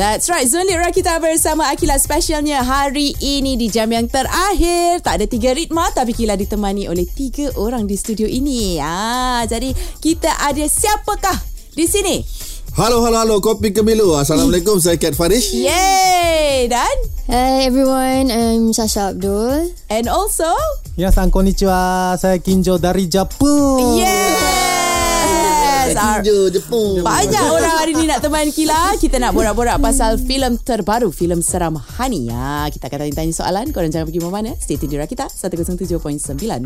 That's right. Zulid Rakita bersama Akila specialnya hari ini di jam yang terakhir. Tak ada tiga ritma tapi Kila ditemani oleh tiga orang di studio ini. Ah, jadi kita ada siapakah di sini? Halo, halo, halo. Kopi Kemilu. Assalamualaikum. Saya Kat Farish. Yay! Dan? Hi everyone. I'm Sasha Abdul. And also? Ya, sang konnichiwa. Saya Kinjo dari Jepun. Yay! Kinjo, Jepun. Banyak orang hari ni nak teman Kila. Kita nak borak-borak pasal filem terbaru Filem seram Hani. Ya, Kita akan tanya-tanya soalan. Korang jangan pergi mana-mana. Stay tune di Rakita 107.9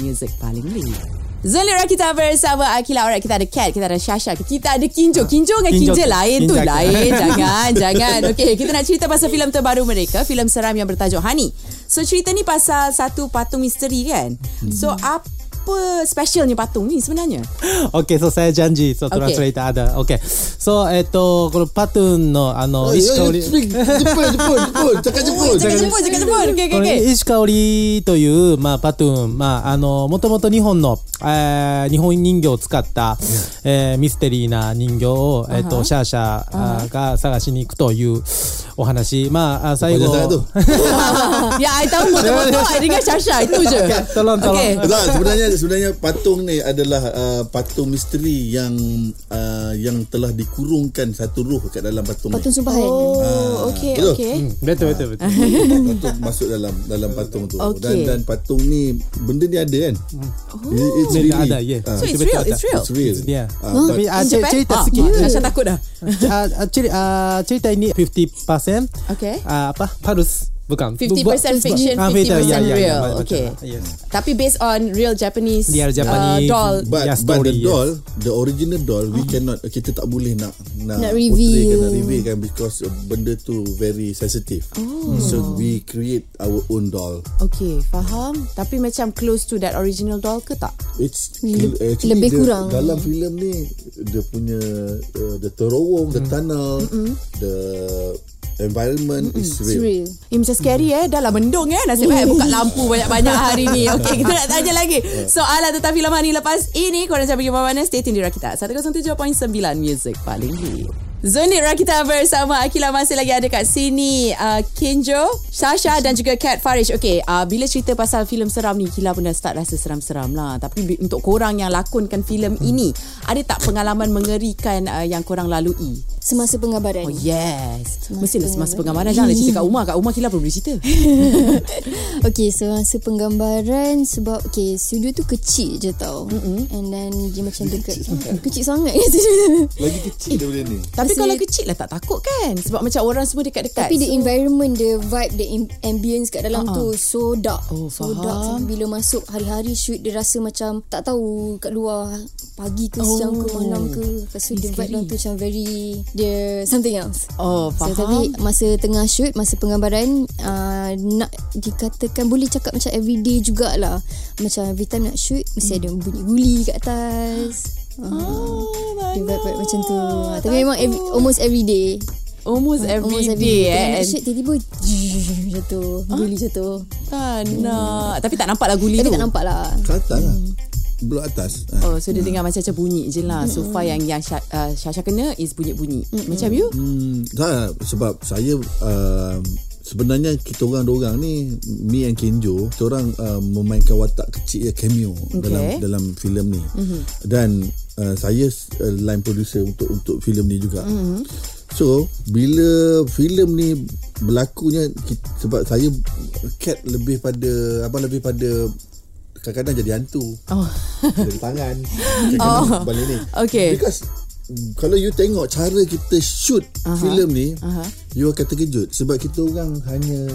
Music paling lead Zoli Rakita bersama Akila Alright kita ada Kat Kita ada Shasha Kita ada Kinjo. Kinjo dengan Kinjo. Kinja lain tu Kinja. Lain. Jangan Jangan. Okay kita nak cerita pasal filem terbaru mereka. Filem seram yang bertajuk Hani. So cerita ni pasal Satu patung misteri kan? So apa specialnya patung ni sebenarnya OK, so saya janji. So Okay. translate ada. OK. So えっとこのパトゥンのあの Oh, 石香 yeah, 織 speak Jepun, Jepun, Jepun. Cakap Jepun. Cakap Jepun Cakap Jepun Okay こ okay の okay 石香織という、まあ、パトゥーン、まあ、あの、もともと日本の、えー日本人形を使った、えーミステリーな人形を、えっ、と、シャーシャーあーが探しに行くというお話。まあ、あ最後 Banyak sangat tu. Ya, I tahu betul-betul. I dengar Syasha. Itu je. Tolong, tolong. Okay. Tak, sebenarnya sebenarnya patung ni adalah uh, patung misteri yang uh, yang telah dikurungkan satu ruh kat dalam patung Patung ni. Sumpahan. Oh, okay, betul. okay. Hmm, betul, betul, betul. Patung masuk dalam dalam patung tu. Okay. Dan dan patung ni benda ni ada kan? Oh. It's Benda really ada, yeah. ah, So it's real, it's real. it's real. Dia. Ah, Tapi ah, In cer- Japan? cerita Ah, sikit. Syasha takut dah. Ah, ah, ceri- ah, cerita ini 50% Okay. ah, apa Harus Bukan 50% fiction, Ah, 50% ya, ya, ya, real. macam- Okay. yes. Tapi based on real Japanese, Real uh, Japanese. doll. But, Yeah, but the story, yes. doll, the original doll, we cannot, kita tak boleh nak nak, Nak reveal. kan, nak reveal kan because uh, benda tu very sensitive. Oh. So we create our own doll. Okay, faham. Tapi macam close to that original doll ke tak? It's Le- actually lebih the, kurang. dalam filem ni dia punya uh, the terowong, the tunnel, the environment is It's real. real. Eh macam scary eh. Dah lah mendung eh. Nasib baik buka lampu banyak-banyak hari ni. Okay kita nak tanya lagi. Soalan tentang filem Hani lepas ini Korang jangan pergi mana-mana Stay tune di Rakita. 107.9 Music paling lead Zoni Rakita bersama Akila. Masih lagi ada kat sini uh, Kenjo, Sasha dan juga Kat Farish. Okay, uh, bila cerita pasal filem seram ni Kila pun dah start rasa seram-seram lah. Tapi untuk korang yang lakonkan filem ini Ada tak pengalaman mengerikan uh, yang korang lalui? Semasa penggambaran. Oh yes Mestilah semasa penggambaran Janganlah cerita kat rumah Kat rumah pun boleh cerita Okay, semasa penggambaran sebab okay, studio tu kecil je tau. Mm-hmm. And then dia macam dekat kecil sangat Lagi kecil daripada ni. Tapi Kasi- kalau kecil lah tak takut kan Sebab macam orang semua dekat-dekat Tapi the So- environment, the vibe, the ambience kat dalam Ha-ha. tu so dark. Oh, so faham. dark. Bila masuk hari-hari shoot dia rasa macam tak tahu kat luar pagi ke Oh. siang ke malam ke. Lepas tu Eh, the vibe dalam tu macam very dia something else. Oh So, faham tapi masa tengah shoot, masa penggambaran uh, nak dikatakan boleh cakap macam everyday jugalah. Macam every time nak shoot mesti ada bunyi guli kat atas. Uh, Oh, dia vibe-vibe macam tu. Ah, Tapi memang every, almost every day. Almost every Almost every day Tengah eh nak shoot tiba-tiba macam tu. Guli macam tu. Tak nak Tapi tak nampak lah guli Tapi tu tak nampak lah. Kat atas lah. Blok atas. Ah. Oh so dia dengar macam-macam bunyi je lah So far yang yang uh, Syasha kena Is bunyi-bunyi Macam you Hmm, tak, sebab saya uh, sebenarnya kita orang-orang ni me and Kenjo kita orang uh, memainkan watak kecil ya cameo Okay. dalam dalam filem ni. Mm-hmm. Dan uh, saya uh, line producer untuk untuk filem ni juga. Mm-hmm. So bila filem ni berlakunya kita, sebab saya cat lebih pada apa lebih pada kadang-kadang jadi hantu. Oh Jadi tangan. Kadang-kadang Oh. balik ni. Okay. Because kalau you tengok cara kita shoot uh-huh. filem ni, uh-huh. you akan terkejut sebab kita orang hanya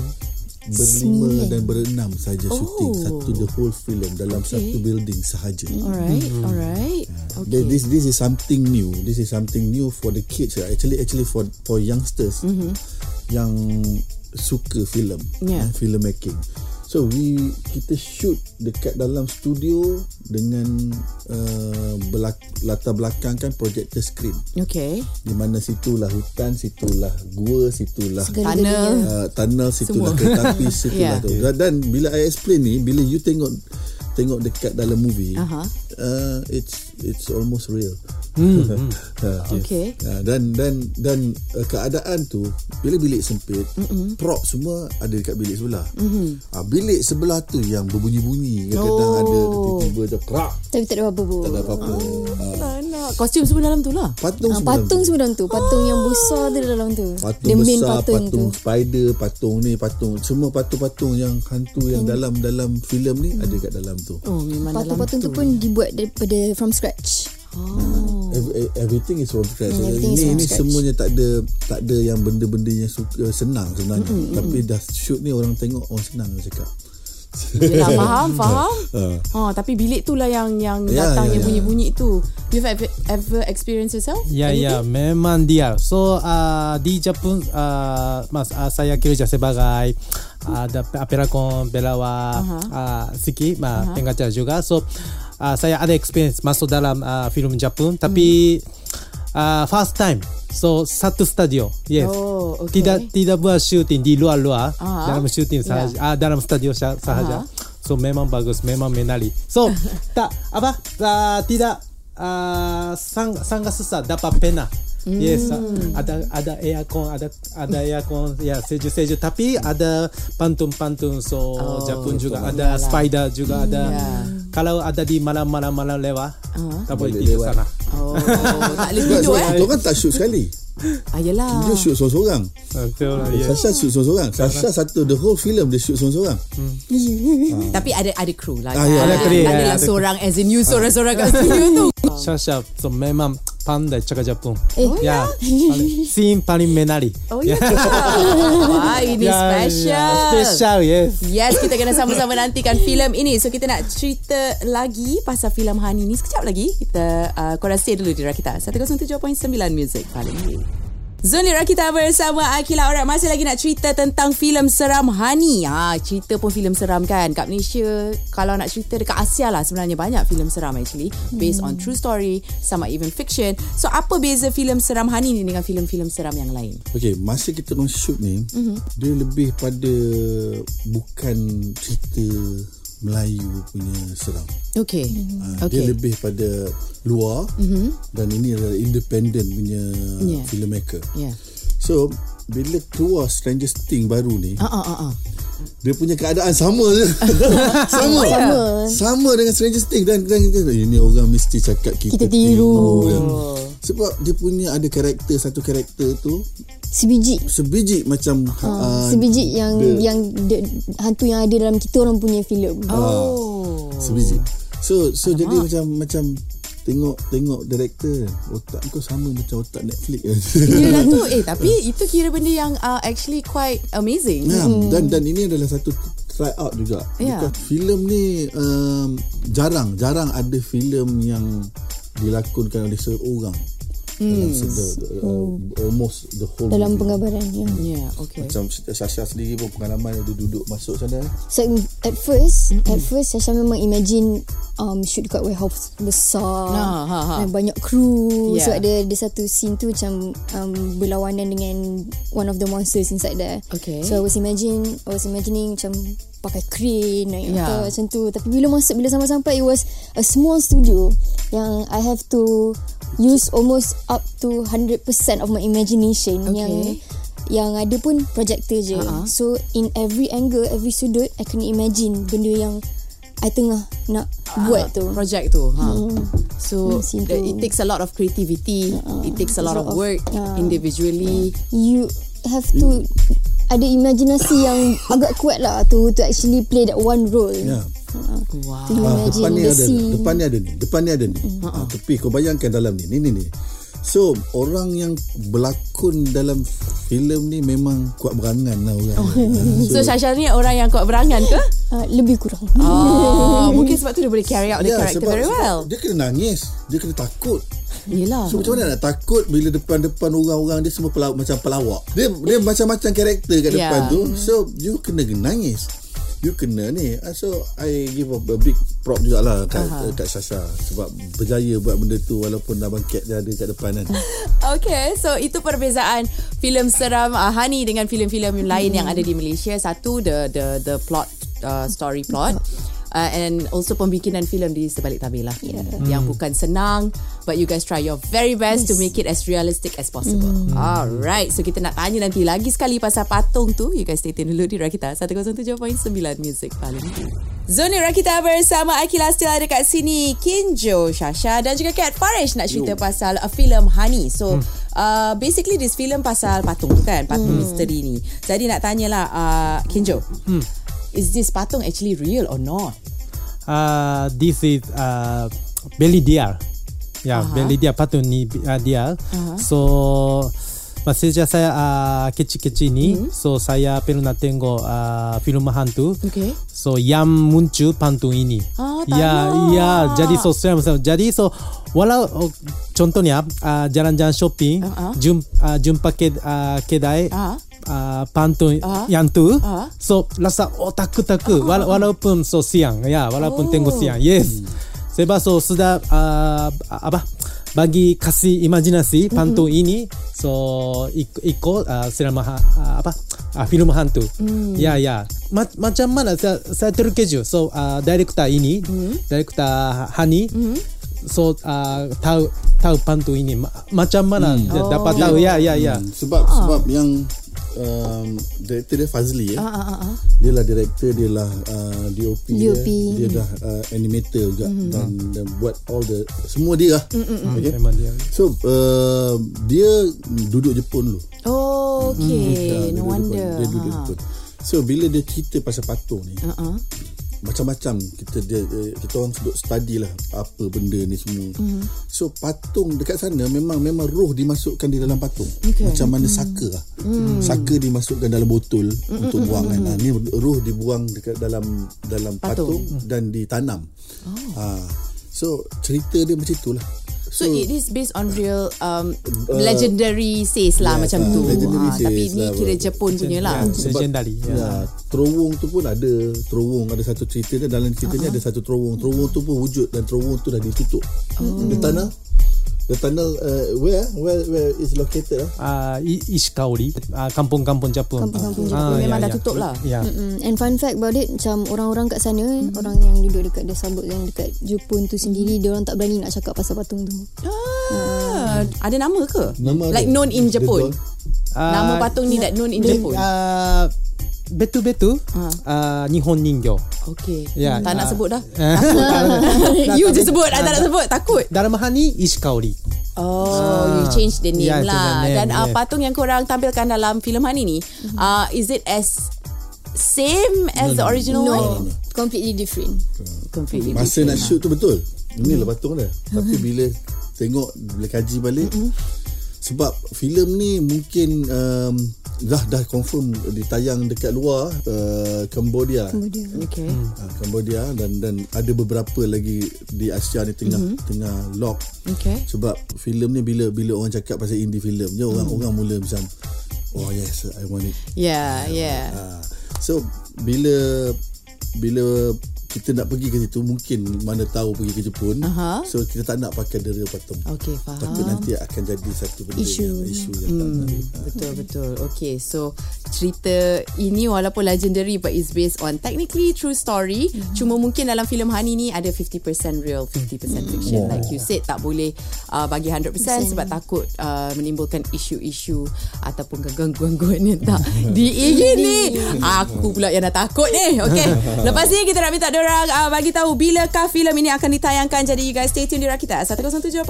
berlima Sembilan. dan berenam saja Oh. shooting satu the whole film dalam Okay. satu building sahaja. Alright Alright Okay. Okay This this is something new. This is something new for the kids. Actually actually for for youngsters mm-hmm. yang suka filem, Yeah. eh, film making. So we kita shoot dekat dalam studio dengan uh, belak, latar belakang kan projector screen. Okay Di mana situlah hutan, situlah gua, situlah. Tunnel uh, tunnel, situlah Semua. kereta api, situlah Yeah. tu. Dan, bila I explain ni, bila you tengok tengok dekat dalam movie, Aha. uh, it's it's almost real. Ha, Okay. Ha, dan dan dan uh, keadaan tu bila bilik sempit, mm-hmm. prop semua ada dekat bilik sebelah. Mm-hmm. Ha, bilik sebelah tu yang berbunyi-bunyi, kadang-kadang Oh. ada tiba-tiba je krak, Tapi tak ada apa-apa pun. tak ada apa-apa. Ha, Tak nak. Kostum semua dalam tu lah. patung Ah, semua patung semua dalam tu. Patung yang besar tu dalam tu. patung The main besar, patung, patung, tu. spider, patung ni, patung semua patung-patung yang hantu yang dalam dalam filem ni ada kat dalam tu. Oh, memang dalam Patung-patung tu pun dibuat daripada from scratch. Oh. Ev- Everything is from scratch. Hmm, everything is ini from ini scratch. semuanya tak ada tak ada yang benda-benda yang suka, senang sebenarnya. Hmm, Tapi dah shoot ni orang tengok orang senang dia cakap. Yelah, faham, faham. Ha. Oh, tapi bilik tu lah yang yang Ya, datang ya, yang ya. bunyi-bunyi tu. You've ever, ever experienced yourself? Ya ya memang dia. So uh, di Jepun uh, mas uh, saya kerja sebagai uh, ada perakon Belawa uh, Siki ma pengacara juga. So uh, saya ada experience masuk dalam uh, film Jepun tapi uh, first time. So satu studio. Yes. Oh, okay. Tidak tidak buat shooting di luar-luar Aha. dalam shooting sahaja. Ah dalam studio sah- sahaja. So memang bagus, memang menari. So tak apa uh, tidak uh, sang sangat susah dapat pena. Yes, Hmm. ada ada aircon, ada ada aircon, ya sejuk sejuk. Tapi ada pantun pantun, so Oh, Jepun juga betul. ada Iyalah. spider juga ada. ya. Kalau ada di malam-malam malam lewat, Ah. tak boleh tidur sana. Oh, tak boleh tidur eh. orang tak shoot sekali. Ah, yelah. Dia shoot seorang-seorang. Betul lah. Sasha shoot seorang-seorang. Sasha satu the whole film dia shoot seorang-seorang. Tapi ada ada crew lah. Ah, ya. Ada crew, Tak ya, adalah ada seorang as in you seorang-seorang kat studio tu. Sasha, so memang pandai cakap Jepun. Eh. ya, paling- scene paling menari. Oh ya. Wah, ini Ya, special. ya, Special, yes. Yes, kita kena sama-sama nantikan filem ini. So kita nak cerita lagi pasal filem Hani ni sekejap lagi. Kita uh, korang stay dulu di Rakita 107.9 Music paling hit. Zoni Rakita bersama Akila Alright Masih lagi nak cerita tentang filem seram Hani ha, Cerita pun filem seram kan Kat Malaysia Kalau nak cerita dekat Asia lah Sebenarnya banyak filem seram actually Based on true story Sama even fiction So apa beza filem seram Hani ni Dengan filem-filem seram yang lain Okay, masa kita orang shoot ni, Mhm. mm-hmm. dia lebih pada bukan cerita Melayu punya seram. Okay, Ha, okay. Dia lebih pada luar mm-hmm. dan ini adalah independent punya Yeah. filmmaker. Yeah. So, bila keluar Stranger Things baru ni, Ah, ah, ah, ah. dia punya keadaan sama je. sama. Sama. Sama dengan Stranger Things dan, dan, dan ini orang mesti cakap kita, Kita tiru. Kan. Sebab dia punya ada karakter satu karakter tu Sebiji. sebiji macam Ha, uh, sebiji yang the- yang the, hantu yang ada dalam kita orang punya filem. Oh. sebiji. So so jadi macam macam tengok tengok director otak kau sama macam otak Netflix Yelah tu Eh tapi itu kira benda yang uh, Actually quite amazing Ya, dan dan ini adalah satu try out juga. Ya. Because filem ni um, jarang jarang ada filem yang dilakonkan oleh seorang. Hmm. Dalam se- the, the, uh, almost the whole dalam movie. penggambaran ya. Yeah okay macam Sasha sendiri pun pengalaman dia duduk masuk sana. So at first, mm-hmm. at first Sasha memang imagine um shoot dekat warehouse besar. Ha, ha, ha. Dan banyak crew. Yeah. So ada ada satu scene tu macam um, berlawanan dengan one of the monsters inside there. Okay. So I was imagine I was imagining macam pakai crane naik Yeah. yeah. macam tu. Tapi bila masuk bila sampai-sampai it was a small studio yang I have to use almost up to 100% of my imagination Okay. yang yang ada pun projector je. Uh-huh. So in every angle, every sudut I kena imagine benda yang I tengah nak buat tu. Project tu ha. So Hmm, the, it takes a lot of creativity It takes a lot of lot of- work Ya. Individually You have to ada imaginasi yang agak kuat lah to to actually play that one role. Ya. Wow To Ah, depan ni ada scene. depan ni ada ni depan ni ada ni ah, tepi kau bayangkan dalam ni ni ni ni so orang yang berlakon dalam filem ni memang kuat berangan lah orang Ah, So Syasha ni orang yang kuat berangan ke? Uh, lebih kurang. Oh, mungkin sebab tu dia boleh carry out the Ya, character very well. dia kena nangis dia kena takut Yelah. So macam mana nak takut bila depan-depan orang-orang dia semua pelawak, macam pelawak. Dia dia macam-macam karakter kat Yeah. depan tu. So you kena nangis. You kena ni. Ah, So I give a, a big prop jugalah kat, uh-huh. kat Sasha sebab berjaya buat benda tu walaupun Abang Cat dia ada kat depan kan. Okay, so itu perbezaan filem seram uh, Hani dengan filem-filem lain yang ada di Malaysia. Satu the the the plot uh, story plot. Uh, and also pembikinan filem di sebalik tabir lah. Yeah. Yang bukan senang but you guys try your very best to make it as realistic as possible. Alright, so kita nak tanya nanti lagi sekali pasal patung tu. You guys stay tune dulu di Rakita 107.9 Music paling. Zoni Rakita bersama Akila still ada kat sini Kinjo, Shasha dan juga Kat Farish nak cerita pasal a filem Honey. So uh, basically this film pasal patung tu kan, patung misteri ni. Jadi nak tanyalah uh, Kinjo. Is this patung actually real or not? Uh, this is uh, belly deer. Ya, Aha. belly deer patut ni uh, deer. So Mas sejak saya uh, kecil-kecil ni, so saya pernah tengok uh, film hantu. Okay. So yang muncul pantun ini. Ah, tak ya, ya. Jadi so saya jadi so walau oh, contohnya uh, jalan-jalan shopping, ah. jumpa uh, jumpa ke, uh, kedai Ah. Uh, pantun Ah. yang tu. Ah. So rasa oh takut takut Wala, walaupun so siang ya Oh. walaupun tengok siang. Yes. Sebab so sudah uh, apa bagi kasih imajinasi pantun ini so ikut, ikut uh, selama uh, apa uh, film hantu. Ya ya. Ma- macam mana saya, saya terkejut. So uh, director ini, director Hani so uh, tahu tahu pantun ini Ma- macam mana dia dapat tahu ya ya ya. Hmm, sebab sebab yang um, director dia Fazli ya. Ah, ah, ah, ah. Dia lah director, dia lah uh, DOP, DOP. Dia, dia dah uh, animator juga dan, dan buat all the semua dia lah. Okay. Memang dia. So uh, dia duduk Jepun dulu. Oh, okay. Ya, no dia duduk wonder. Jepun. Dia duduk Ha. Jepun. So bila dia cerita pasal patung ni, Uh-uh. Macam-macam kita dia, kita orang duduk study lah apa benda ni semua. Mm. So patung dekat sana memang memang roh dimasukkan di dalam patung. Okay. Macam mana saka lah. Mm. Saka dimasukkan dalam botol mm. untuk buang kan. Ha, ni roh dibuang dekat dalam dalam Patung. patung, dan ditanam. Oh. Ha, so cerita dia macam itulah. So, it is based on real um, legendary says lah yes, macam ah, tu. legendary Ah, tapi ni lah, kira. Jepun punya lah. Legendary. Ya. Ya, terowong tu pun ada terowong ada satu cerita dia dalam cerita uh-huh. ni ada satu terowong terowong tu pun wujud dan terowong tu dah ditutup oh. the tunnel the tunnel uh, where where where is located ah uh, I- Ishikaori uh, kampung-kampung Jepun. Kampung-kampung Ah, Jepun. Memang ya, dah ya. tutup lah. Ya. Mm, and fun fact about it Macam orang-orang kat sana mm. Orang yang duduk dekat Dia sabut yang dekat Jepun tu sendiri Dia orang tak berani nak cakap pasal patung tu Ah, ada nama ke? Nama like ada. known in Jepun. jual. Nama patung ni that known in Jepun. Uh, betul-betul uh, Nihon Ningyo. Okay. Ya, tak nak ah. sebut dah. You je sebut. I tak nak sebut. Takut. Dalam Hani Ishikaori. Oh, you change the name Ya, change lah. the name, Dan uh, yes. patung yang korang tampilkan dalam filem Hani ni, uh, is it as same as the original No one? Completely different Completely masa different nak shoot tu betul inilah patung dia tapi bila tengok bila kaji balik sebab filem ni mungkin um, dah dah confirm ditayang dekat luar uh, Cambodia. Kemudian Okay. uh, Cambodia dan dan ada beberapa lagi di Asia ni tengah tengah lock. Okay. sebab filem ni bila bila orang cakap pasal indie filem je orang orang mula macam oh yes I want it. Yeah, yeah. Ah, so bila bila kita nak pergi ke situ mungkin mana tahu pergi ke Jepun Aha. so kita tak nak pakai real patung Okay, faham. takut nanti akan jadi satu benda Isu. yang isu yang tak Hmm, menarik. betul betul. Okay, so cerita ini walaupun legendary but is based on technically true story. Mm-hmm. Cuma mungkin dalam filem Hani ni ada 50% real, 50% fiction. Like you said tak boleh uh, bagi 100% sebab takut uh, menimbulkan isu-isu ataupun gangguan-gangguan yang tak diingini. Aku pula yang dah takut ni. Okay. Lepas ni kita nak minta diorang uh, bagi tahu bilakah filem ini akan ditayangkan. Jadi you guys stay tune di Rakita 107.9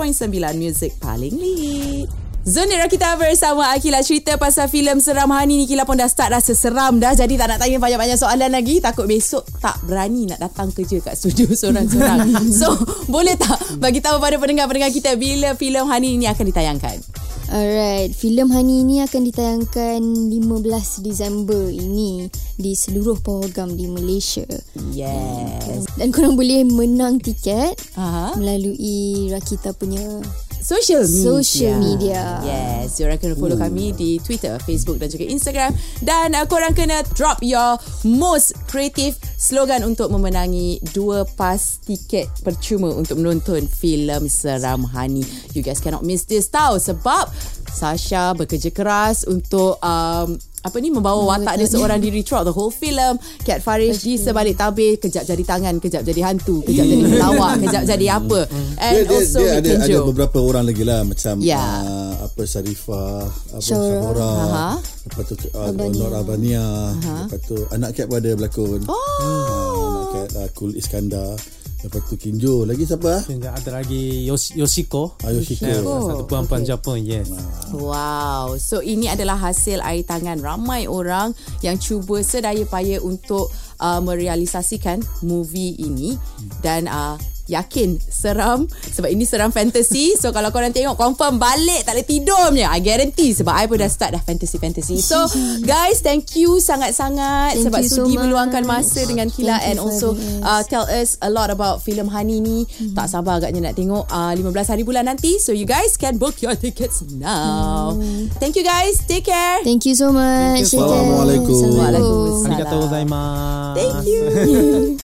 Music paling lead. Zoni Rakita bersama Akila. Cerita pasal filem Seram Hani ni Kila pun dah start rasa seram dah. Jadi tak nak tanya banyak-banyak soalan lagi. Takut besok tak berani nak datang kerja kat studio seorang-seorang. So boleh tak bagi tahu pada pendengar-pendengar kita Bila filem Hani ni akan ditayangkan Alright, filem Hani ini akan ditayangkan 15 Disember ini di seluruh program di Malaysia. Yes Dan korang boleh menang tiket Aha. melalui Rakita punya Social media. Social media. Yes Diorang kena follow kami Di Twitter Facebook dan juga Instagram. Dan uh, korang kena Drop your Most creative Slogan untuk memenangi Dua pas tiket Percuma Untuk menonton filem Seram Hani. You guys cannot miss this tau Sebab Sasha bekerja keras untuk um, apa ni membawa watak dia seorang diri throughout the whole film. Kat Farish di sebalik tabir kejap jadi tangan, kejap jadi hantu, kejap jadi pelawak, kejap jadi apa. And dia, dia, also dia with ada, ada beberapa orang lagi lah macam Ya. uh, apa Sarifah apa. Syahura Aha. lepas tu uh, Nur Abania lepas tu anak Cat pun ada berlakon Oh. uh, anak Cat uh, Kul Iskandar lepas tu Kinjo lagi siapa ah Dan ada lagi Yoshi, Yoshiko. Ah, Yoshiko. Eh, satu perempuan Jepun, yes. Wow. So ini adalah hasil air tangan ramai orang yang cuba sedaya payah untuk uh, merealisasikan movie ini dan uh, yakin seram sebab ini seram fantasy. So kalau korang tengok confirm balik tak boleh tidur punya. I guarantee sebab I pun dah start dah fantasy-fantasy. So guys, thank you sangat-sangat Thank sebab you so sudi much. meluangkan masa dengan Kila Thank and also uh, tell us a lot about filem Hani ni. Tak sabar agaknya nak tengok uh, 15 hari bulan nanti. So you guys can book your tickets now. Thank you guys. Take care. Thank you so much. Assalamualaikum. Arigatou gozaimasu. Thank you.